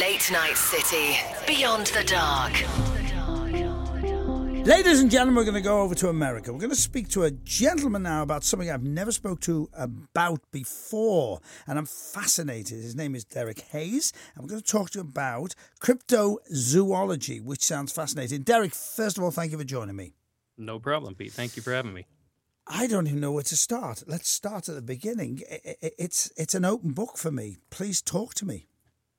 Late Night City. Beyond the Dark. Ladies and gentlemen, we're going to go over to America. We're going to speak to a gentleman now about something I've never spoke to about before, and I'm fascinated. His name is Derek Hayes, and we're going to talk to you about cryptozoology, which sounds fascinating. Derek, first of all, thank you for joining me. No problem, Pete. Thank you for having me. I don't even know where to start. Let's start at the beginning. It's it's an open book for me. Please talk to me.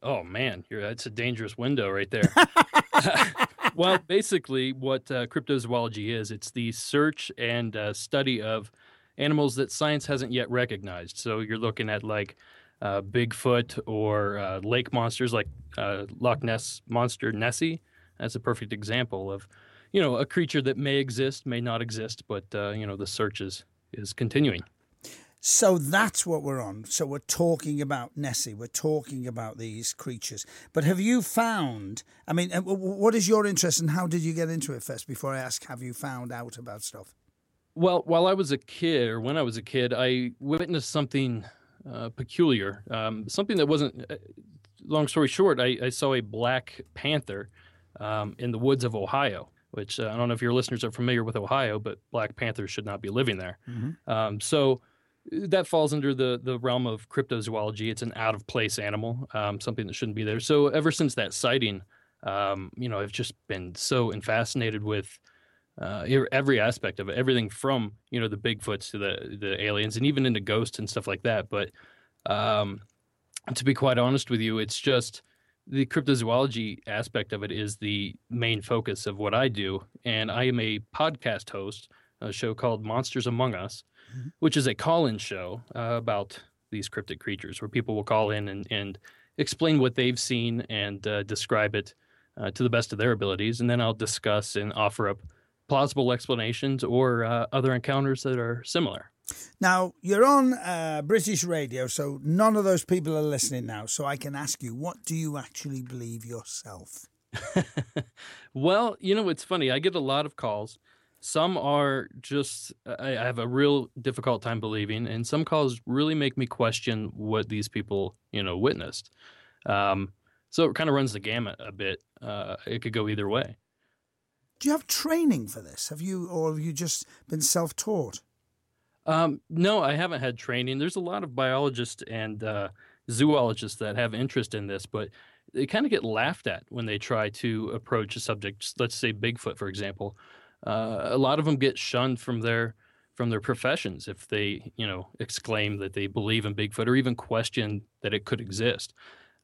Oh man, you're, that's a dangerous window right there. well, basically, what uh, cryptozoology is, it's the search and uh, study of animals that science hasn't yet recognized. So you're looking at like uh, Bigfoot or uh, lake monsters like uh, Loch Ness monster Nessie. That's a perfect example of, you know, a creature that may exist, may not exist, but uh, you know the search is is continuing. So that's what we're on. So we're talking about Nessie. We're talking about these creatures. But have you found? I mean, uh, what is your interest and how did you get into it first? Before I ask, have you found out about stuff? Well, while I was a kid, or when I was a kid, I witnessed something uh, peculiar. Um, something that wasn't. Uh, long story short, I, I, saw a black panther um, in the woods of Ohio. Which uh, I don't know if your listeners are familiar with Ohio, but black panthers should not be living there. Mm-hmm. Um, so that falls under the the realm of cryptozoology. It's an out of place animal, um, something that shouldn't be there. So ever since that sighting, um, you know, I've just been so fascinated with uh, every aspect of it, everything from you know the Bigfoots to the the aliens, and even into ghosts and stuff like that. But um, to be quite honest with you, it's just the cryptozoology aspect of it is the main focus of what I do, and I am a podcast host, a show called Monsters Among Us mm-hmm. which is a call-in show uh, about these cryptic creatures, where people will call in and, and explain what they've seen and uh, describe it uh, to the best of their abilities, and then I'll discuss and offer up plausible explanations or uh, other encounters that are similar. Now, you're on uh, British radio, so none of those people are listening now. So I can ask you, what do you actually believe yourself? well, you know, it's funny. I get a lot of calls some are just, I have a real difficult time believing, and some calls really make me question what these people, you know, witnessed. Um, so it kind of runs the gamut a bit. Uh, it could go either way. Do you have training for this? Have you, or have you just been self taught? Um, no, I haven't had training. There's a lot of biologists and uh, zoologists that have interest in this, but they kind of get laughed at when they try to approach a subject. Let's say Bigfoot, for example uh, a lot of them get shunned from their from their professions if they you know exclaim that they believe in Bigfoot or even question that it could exist.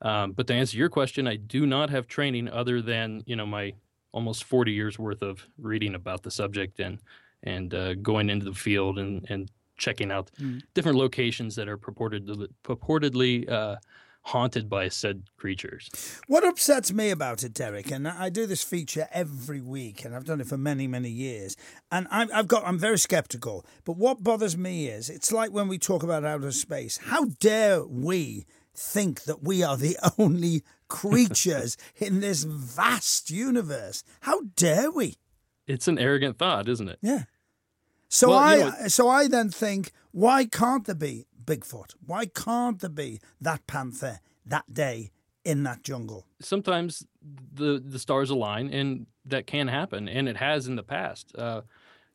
Um, but to answer your question, I do not have training other than you know my almost 40 years worth of reading about the subject and and uh, going into the field and and checking out mm. different locations that are purported purportedly uh, haunted by said creatures. What upsets me about it, Derek, and I do this feature every week, and I've done it for many, many years, and I've got I'm very skeptical. But what bothers me is it's like when we talk about outer space. How dare we think that we are the only creatures in this vast universe? How dare we? It's an arrogant thought, isn't it? Yeah. So well, I you know, so I then think, why can't there be Bigfoot? Why can't there be that panther that day in that jungle? Sometimes the the stars align, and that can happen, and it has in the past. Uh,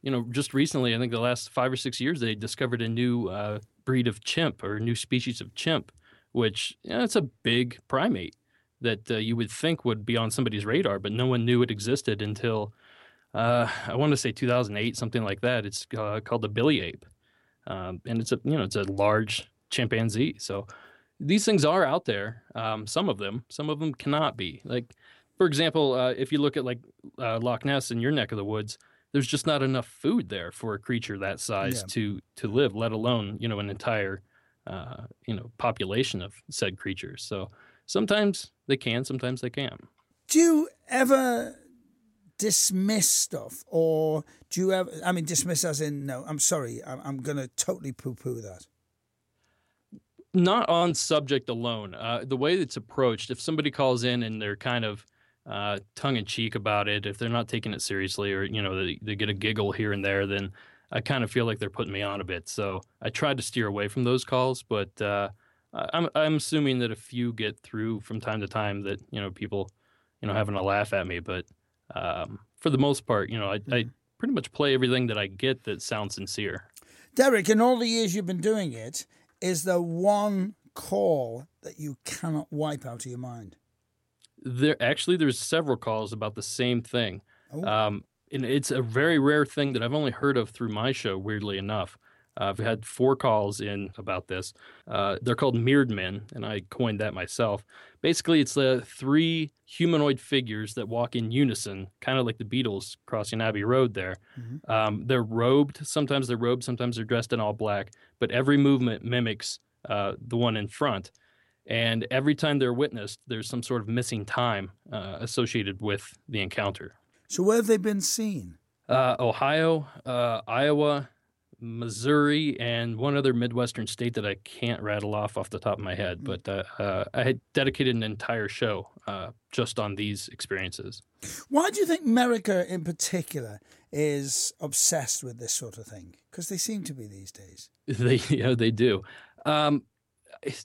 you know, just recently, I think the last five or six years, they discovered a new uh, breed of chimp or new species of chimp, which you know, it's a big primate that uh, you would think would be on somebody's radar, but no one knew it existed until uh, I want to say 2008, something like that. It's uh, called the Bili ape um, and it's a you know it's a large chimpanzee. So these things are out there. Um, some of them, some of them cannot be. Like for example, uh, if you look at like uh, Loch Ness in your neck of the woods, there's just not enough food there for a creature that size yeah. to to live. Let alone you know an entire uh, you know population of said creatures. So sometimes they can, sometimes they can't. Do you ever dismiss stuff or do you ever i mean dismiss as in no i'm sorry i'm, I'm to totally poo-poo that. Not on subject alone. Uh, the way it's approached if somebody calls in and they're kind of uh, tongue-in-cheek about it if they're not taking it seriously or you know they, they get a giggle here and there then i kind of feel like they're putting me on a bit. So i tried to steer away from those calls but uh, I'm I'm assuming that a few get through from time to time that you know people, you know, having a laugh at me, but um, for the most part, you know, I, I pretty much play everything that I get that sounds sincere. Derek, in all the years you've been doing it, is there one call that you cannot wipe out of your mind? There actually there's several calls about the same thing. Oh. Um, and it's a very rare thing that I've only heard of through my show, weirdly enough. Uh, I've had four calls in about this. Uh, they're called mirrored men, and I coined that myself. Basically, it's the three humanoid figures that walk in unison, kind of like the Beatles crossing Abbey Road there. Mhm. Um, they're robed. Sometimes they're robed, sometimes they're dressed in all black, but every movement mimics uh, the one in front. And every time they're witnessed, there's some sort of missing time uh, associated with the encounter. So where have they been seen? Uh, Ohio, uh, Iowa, Missouri, and one other Midwestern state that I can't rattle off off the top of my head. But uh, uh, I had dedicated an entire show uh, just on these experiences. Why do you think America in particular is obsessed with this sort of thing? Because they seem to be these days. They, yeah, they do. Um,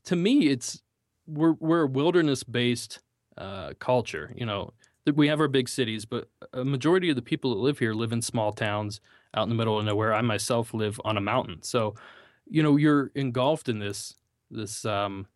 to me, it's we're we're a wilderness based uh, culture. You know, we have our big cities, but a majority of the people that live here live in small towns out in the middle of nowhere. I myself live on a mountain, so you know you're engulfed in this this um,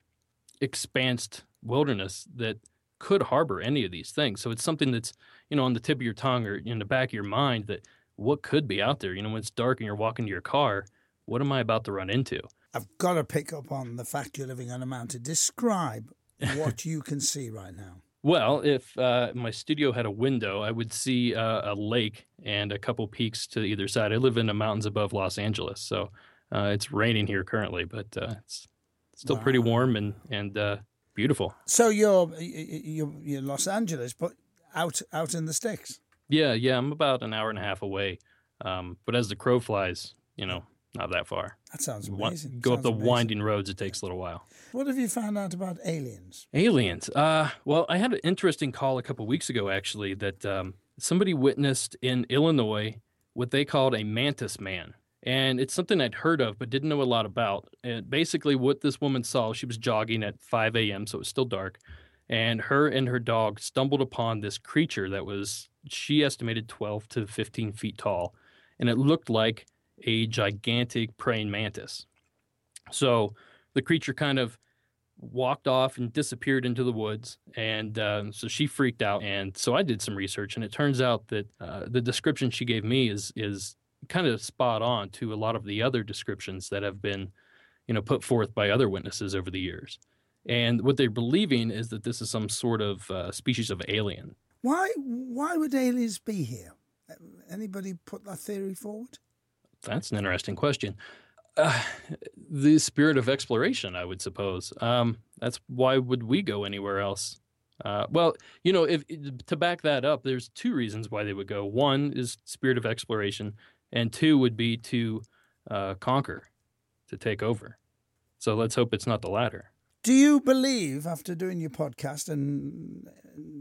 expansed wilderness that could harbor any of these things. So it's something that's you know on the tip of your tongue or in the back of your mind that what could be out there. You know, when it's dark and you're walking to your car, what am I about to run into? I've got to pick up on the fact you're living on a mountain. Describe what you can see right now. Well, if uh, my studio had a window, I would see uh, a lake and a couple peaks to either side. I live in the mountains above Los Angeles, so uh, it's raining here currently, but uh, it's still pretty warm and and uh, beautiful. So you're you're, you're Los Angeles, but out out in the sticks. Yeah, yeah, I'm about an hour and a half away, um, but as the crow flies, you know, not that far. That sounds amazing. Go up the amazing. winding roads; it takes a little while. What have you found out about aliens? Aliens. Uh, well, I had an interesting call a couple weeks ago, actually, that um, somebody witnessed in Illinois what they called a mantis man. And it's something I'd heard of, but didn't know a lot about. And basically, what this woman saw, she was jogging at 5 a.m., so it was still dark. And her and her dog stumbled upon this creature that was, she estimated, 12 to 15 feet tall. And it looked like a gigantic praying mantis. So the creature kind of walked off and disappeared into the woods. And um, so she freaked out. And so I did some research, and it turns out that uh, the description she gave me is is kind of spot on to a lot of the other descriptions that have been, you know, put forth by other witnesses over the years. And what they're believing is that this is some sort of uh, species of alien. Why why would aliens be here? Anybody put that theory forward? That's an interesting question. Uh, the spirit of exploration, I would suppose. Um, that's why would we go anywhere else? Uh, well, you know, if to back that up, there's two reasons why they would go. One is spirit of exploration, and two would be to uh, conquer, to take over. So let's hope it's not the latter. Do you believe, after doing your podcast and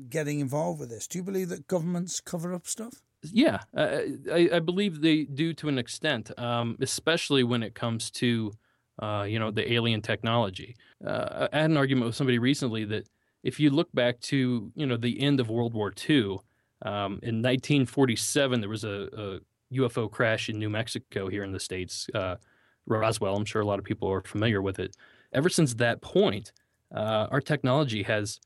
getting involved with this, do you believe that governments cover up stuff? Yeah, uh, I, I believe they do to an extent, um, especially when it comes to, uh, you know, the alien technology. Uh, I had an argument with somebody recently that if you look back to, you know, the end of World War II, um, in 1947 there was a, a UFO crash in New Mexico here in the states, uh, Roswell. I'm sure a lot of people are familiar with it. Ever since that point, uh, our technology has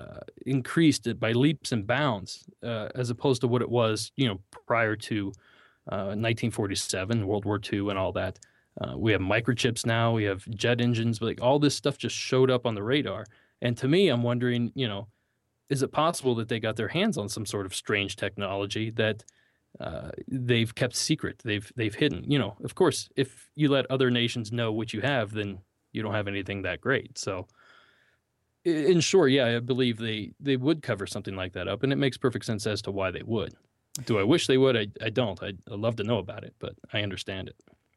uh, increased by leaps and bounds uh, as opposed to what it was, you know, prior to uh, 1947, World War II, and all that. Uh, we have microchips now. We have jet engines. But like all this stuff just showed up on the radar. And to me, I'm wondering, you know, is it possible that they got their hands on some sort of strange technology that uh, they've kept secret? They've they've hidden. You know, of course, if you let other nations know what you have, then you don't have anything that great. So in short, yeah, I believe they they would cover something like that up, and it makes perfect sense as to why they would. Do I wish they would? I, I don't. I'd, I'd love to know about it, but I understand it.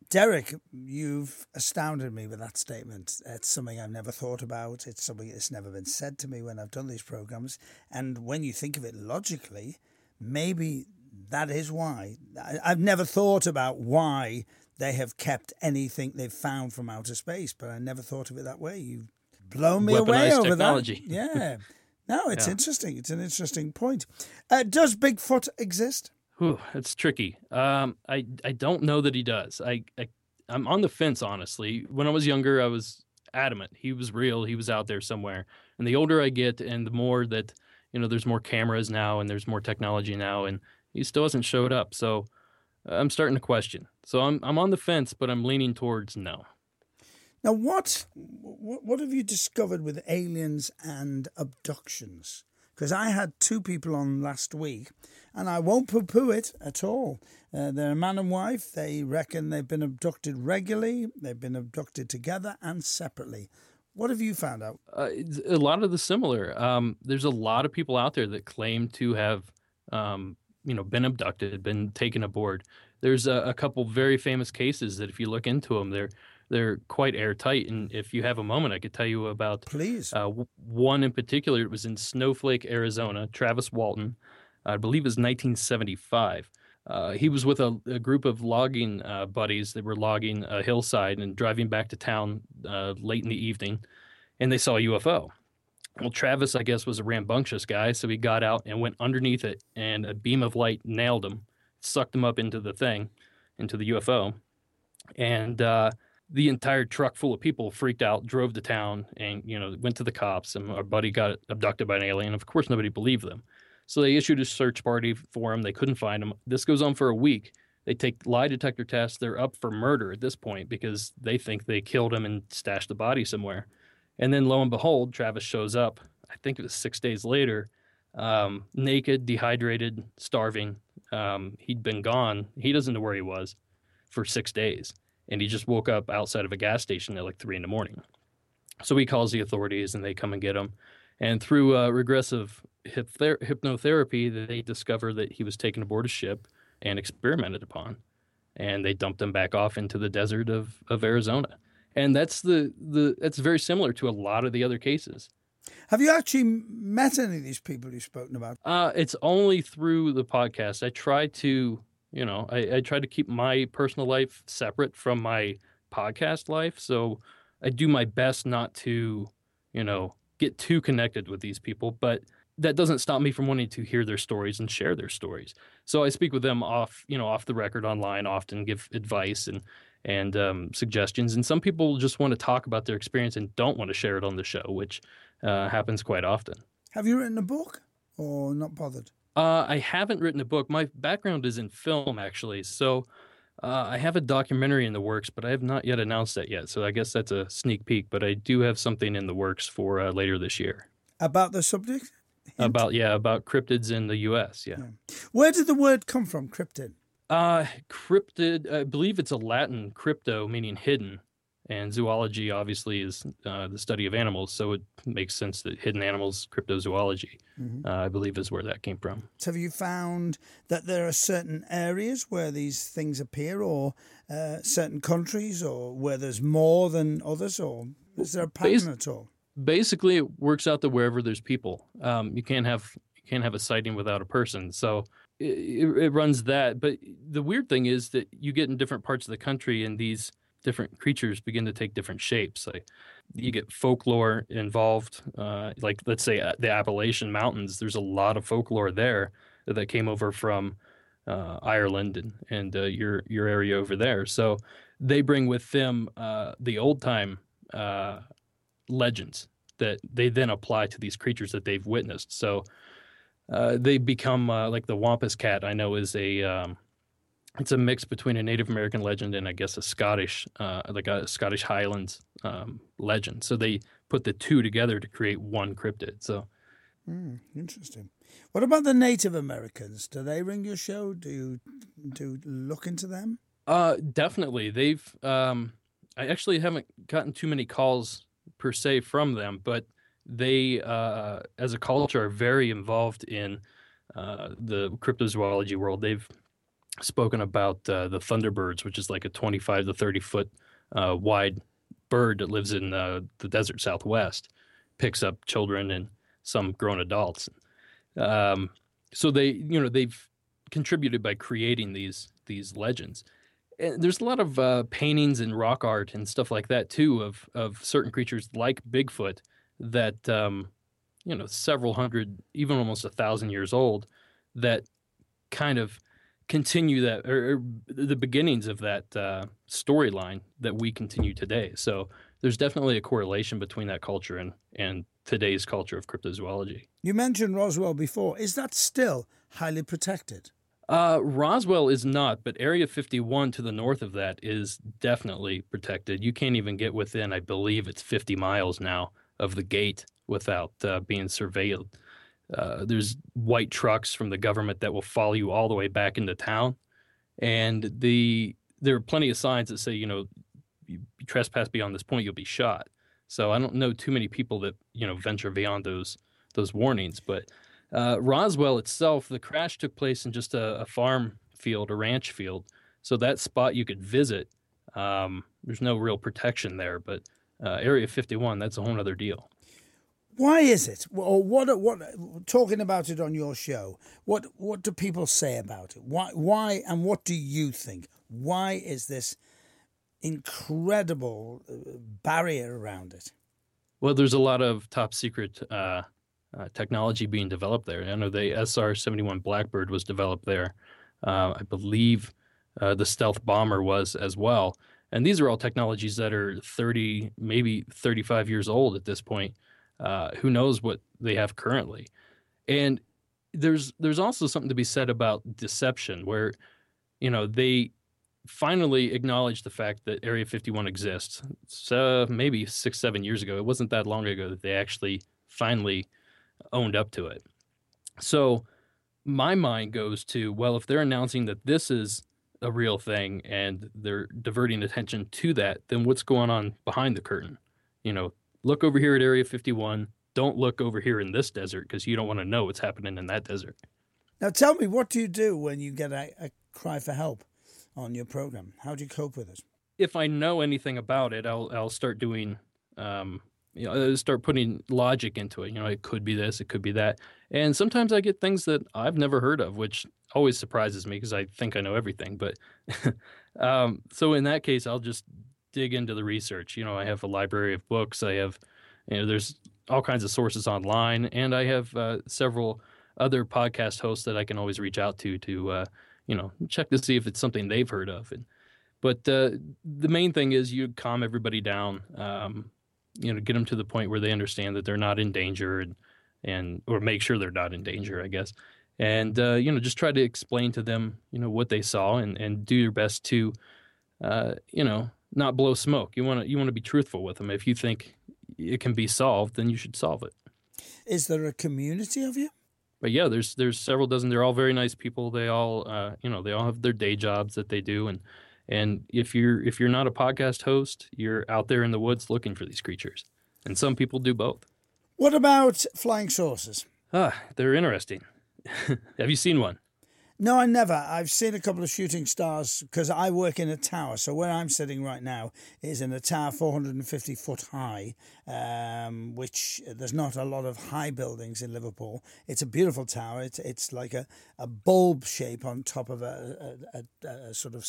Derek, you've astounded me with that statement. It's something I've never thought about. It's something that's never been said to me when I've done these programs. And when you think of it logically, maybe that is why. I- I've never thought about why they have kept anything they've found from outer space, but I never thought of it that way. You blown me away over technology. that. Yeah. No, it's Yeah. interesting. It's an interesting point. Uh, does Bigfoot exist? Whew, it's tricky. Um, I I don't know that he does. I, I I'm on the fence, honestly. When I was younger, I was adamant he was real. He was out there somewhere. And the older I get, and the more that you know, there's more cameras now, and there's more technology now, and he still hasn't showed up. So I'm starting to question. So I'm I'm on the fence, but I'm leaning towards no. Now, what, what have you discovered with aliens and abductions? Because I had two people on last week, and I won't poo-poo it at all. Uh, they're a man and wife. They reckon they've been abducted regularly. They've been abducted together and separately. What have you found out? Uh, a lot of the similar. Um, there's a lot of people out there that claim to have, um, you know, been abducted, been taken aboard. There's a, a couple very famous cases that, if you look into them, they're they're quite airtight. And if you have a moment, I could tell you about Please. uh, one in particular. It was in Snowflake, Arizona. Travis Walton, I believe, it was 1975. Uh, he was with a, a group of logging uh, buddies that were logging a hillside and driving back to town uh, late in the evening, and they saw a UFO. Well, Travis, I guess, was a rambunctious guy, so he got out and went underneath it, and a beam of light nailed him, sucked him up into the thing, into the UFO, and uh, the entire truck full of people freaked out, drove to town, and you know went to the cops. And our buddy got abducted by an alien. Of course, nobody believed them. So they issued a search party for him. They couldn't find him. This goes on for a week. They take lie detector tests. They're up for murder at this point because they think they killed him and stashed the body somewhere. And then lo and behold, Travis shows up. I think it was six days later, um, naked, dehydrated, starving. Um, he'd been gone. He doesn't know where he was for six days. And he just woke up outside of a gas station at like three in the morning. So he calls the authorities and they come and get him. And through uh, regressive hypther- hypnotherapy, they discover that he was taken aboard a ship and experimented upon. And they dumped him back off into the desert of, of Arizona. And that's the, the that's very similar to a lot of the other cases. Have you actually met any of these people you've spoken about? Uh, it's only through the podcast. I try to, you know, I, I try to keep my personal life separate from my podcast life. So I do my best not to, you know, get too connected with these people. But that doesn't stop me from wanting to hear their stories and share their stories. So I speak with them off, you know, off the record online, often give advice and and um, suggestions. And some people just want to talk about their experience and don't want to share it on the show, which uh, happens quite often. Have you written a book or not bothered? Uh, I haven't written a book. My background is in film, actually. So uh, I have a documentary in the works, but I have not yet announced that yet. So I guess that's a sneak peek. But I do have something in the works for uh, later this year About the subject? about yeah about cryptids in the U.S. Yeah, Where did the word come from, cryptid? uh, cryptid. I believe it's a Latin crypto, meaning hidden, and zoology obviously is uh, the study of animals. So it makes sense that hidden animals, cryptozoology, uh, I believe, is where that came from. So have you found that there are certain areas where these things appear, or uh, certain countries, or where there's more than others, or is there a pattern at all? basically it works out that wherever there's people um, you can't have you can't have a sighting without a person so it, it runs that but the weird thing is that you get in different parts of the country and these different creatures begin to take different shapes like you get folklore involved uh, like let's say uh, the appalachian mountains there's a lot of folklore there that came over from uh, Ireland and, and uh, your your area over there. So they bring with them uh, the old time uh, legends that they then apply to these creatures that they've witnessed. So they become like the Wampus cat. I know is a um, it's a mix between a Native American legend and I guess a Scottish uh, like a Scottish Highlands um, legend. So they put the two together to create one cryptid. So Hmm, interesting. What about the Native Americans? Do they ring your show? Do you do look into them? Uh, definitely. They've. Um, I actually haven't gotten too many calls per se from them, but they, uh, as a culture, are very involved in uh, the cryptozoology world. They've spoken about uh, the thunderbirds, which is like a 25 to 30 foot uh, wide bird that lives in uh, the desert Southwest, picks up children and some grown adults. Um, so they, you know, they've contributed by creating these these legends and there's a lot of uh, paintings and rock art and stuff like that too of of certain creatures like Bigfoot that um, you know several hundred, even almost a thousand years old, that kind of continue that or, or the beginnings of that uh, storyline that we continue today. So there's definitely a correlation between that culture and and today's culture of cryptozoology. You mentioned Roswell before. Is that still highly protected? Uh, Roswell is not, but Area 51 to the north of that is definitely protected. You can't even get within, I believe it's 50 miles now of the gate without uh, being surveilled. Uh, there's white trucks from the government that will follow you all the way back into town, and the there are plenty of signs that say, you know, you trespass beyond this point, you'll be shot. So I don't know too many people that you know venture beyond those those warnings. But uh, Roswell itself, the crash took place in just a, a, farm field, a ranch field. So that spot you could visit. Um, there's no real protection there, but uh, Area 51, that's a whole other deal. Why is it, or what? What talking about it on your show? What what do people say about it? Why why and what do you think? Why is this incredible uh, barrier around it? Well, there's a lot of top secret uh, uh, technology being developed there. I know the SR 71 Blackbird was developed there. Uh, I believe uh, the stealth bomber was as well. And these are all technologies that are 30, maybe 35 years old at this point. Uh, who knows what they have currently? And there's there's also something to be said about deception, where you know they finally acknowledged the fact that Area 51 exists. So maybe six, seven years ago. It wasn't that long ago that they actually finally owned up to it. So my mind goes to well, if they're announcing that this is a real thing and they're diverting attention to that, then what's going on behind the curtain? You know, look over here at Area 51. Don't look over here in this desert because you don't want to know what's happening in that desert. Now, tell me, what do you do when you get a, a cry for help? on your program? How do you cope with it? If I know anything about it, I'll I'll start doing um, you know, I'll start putting logic into it. You know, it could be this, it could be that, and sometimes I get things that I've never heard of, which always surprises me because I think I know everything. But um, so in that case, I'll just dig into the research. You know, I have a library of books. I have, you know, there's all kinds of sources online, and I have uh, several other podcast hosts that I can always reach out to to uh, you know, check to see if it's something they've heard of. And, but uh, the main thing is you calm everybody down, um, you know, get them to the point where they understand that they're not in danger and, and or make sure they're not in danger, I guess. And, uh, you know, just try to explain to them, you know, what they saw and, and do your best to, uh, you know, not blow smoke. You want to you want to be truthful with them. If you think it can be solved, then you should solve it. Is there a community of you? but yeah, there's there's several dozen. They're all very nice people. They all uh, you know they all have their day jobs that they do, and and if you're if you're not a podcast host, you're out there in the woods looking for these creatures, and some people do both. What about flying saucers? Ah, they're interesting. have you seen one? No, I never. I've seen a couple of shooting stars because I work in a tower. So where I'm sitting right now is in a tower 450 foot high, um, which there's not a lot of high buildings in Liverpool. It's a beautiful tower. It's it's like a, a bulb shape on top of a, a, a, a sort of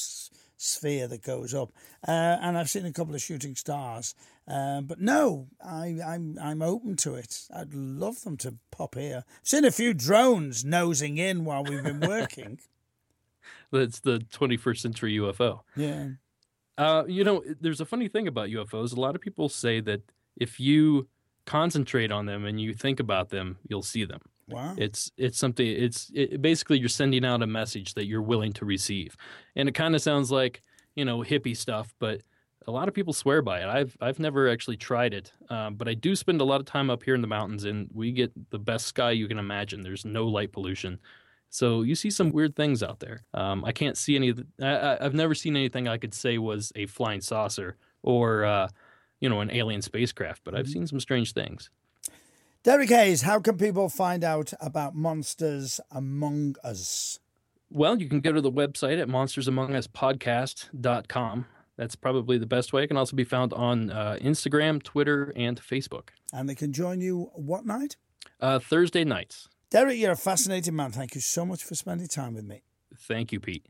sphere that goes up. Uh, and I've seen a couple of shooting stars. Uh, but no, I, I'm I'm open to it. I'd love them to pop here. I've seen a few drones nosing in while we've been working. That's the 21st century UFO. Yeah. Uh, you know, there's a funny thing about UFOs. A lot of people say that if you concentrate on them and you think about them, you'll see them. Wow. It's it's something. It's it, basically you're sending out a message that you're willing to receive, and it kind of sounds like you know hippie stuff, but a lot of people swear by it. I've I've never actually tried it, um, but I do spend a lot of time up here in the mountains, and we get the best sky you can imagine. There's no light pollution, so you see some weird things out there. Um, I can't see any. The, I, have never seen anything I could say was a flying saucer or uh, you know an alien spacecraft, but I've mm-hmm. seen some strange things. Derek Hayes, how can people find out about Monsters Among Us? Well, you can go to the website at monstersamonguspodcast.com. That's probably the best way. It can also be found on uh, Instagram, Twitter, and Facebook. And they can join you what night? Uh, Thursday nights. Derek, you're a fascinating man. Thank you so much for spending time with me. Thank you, Pete.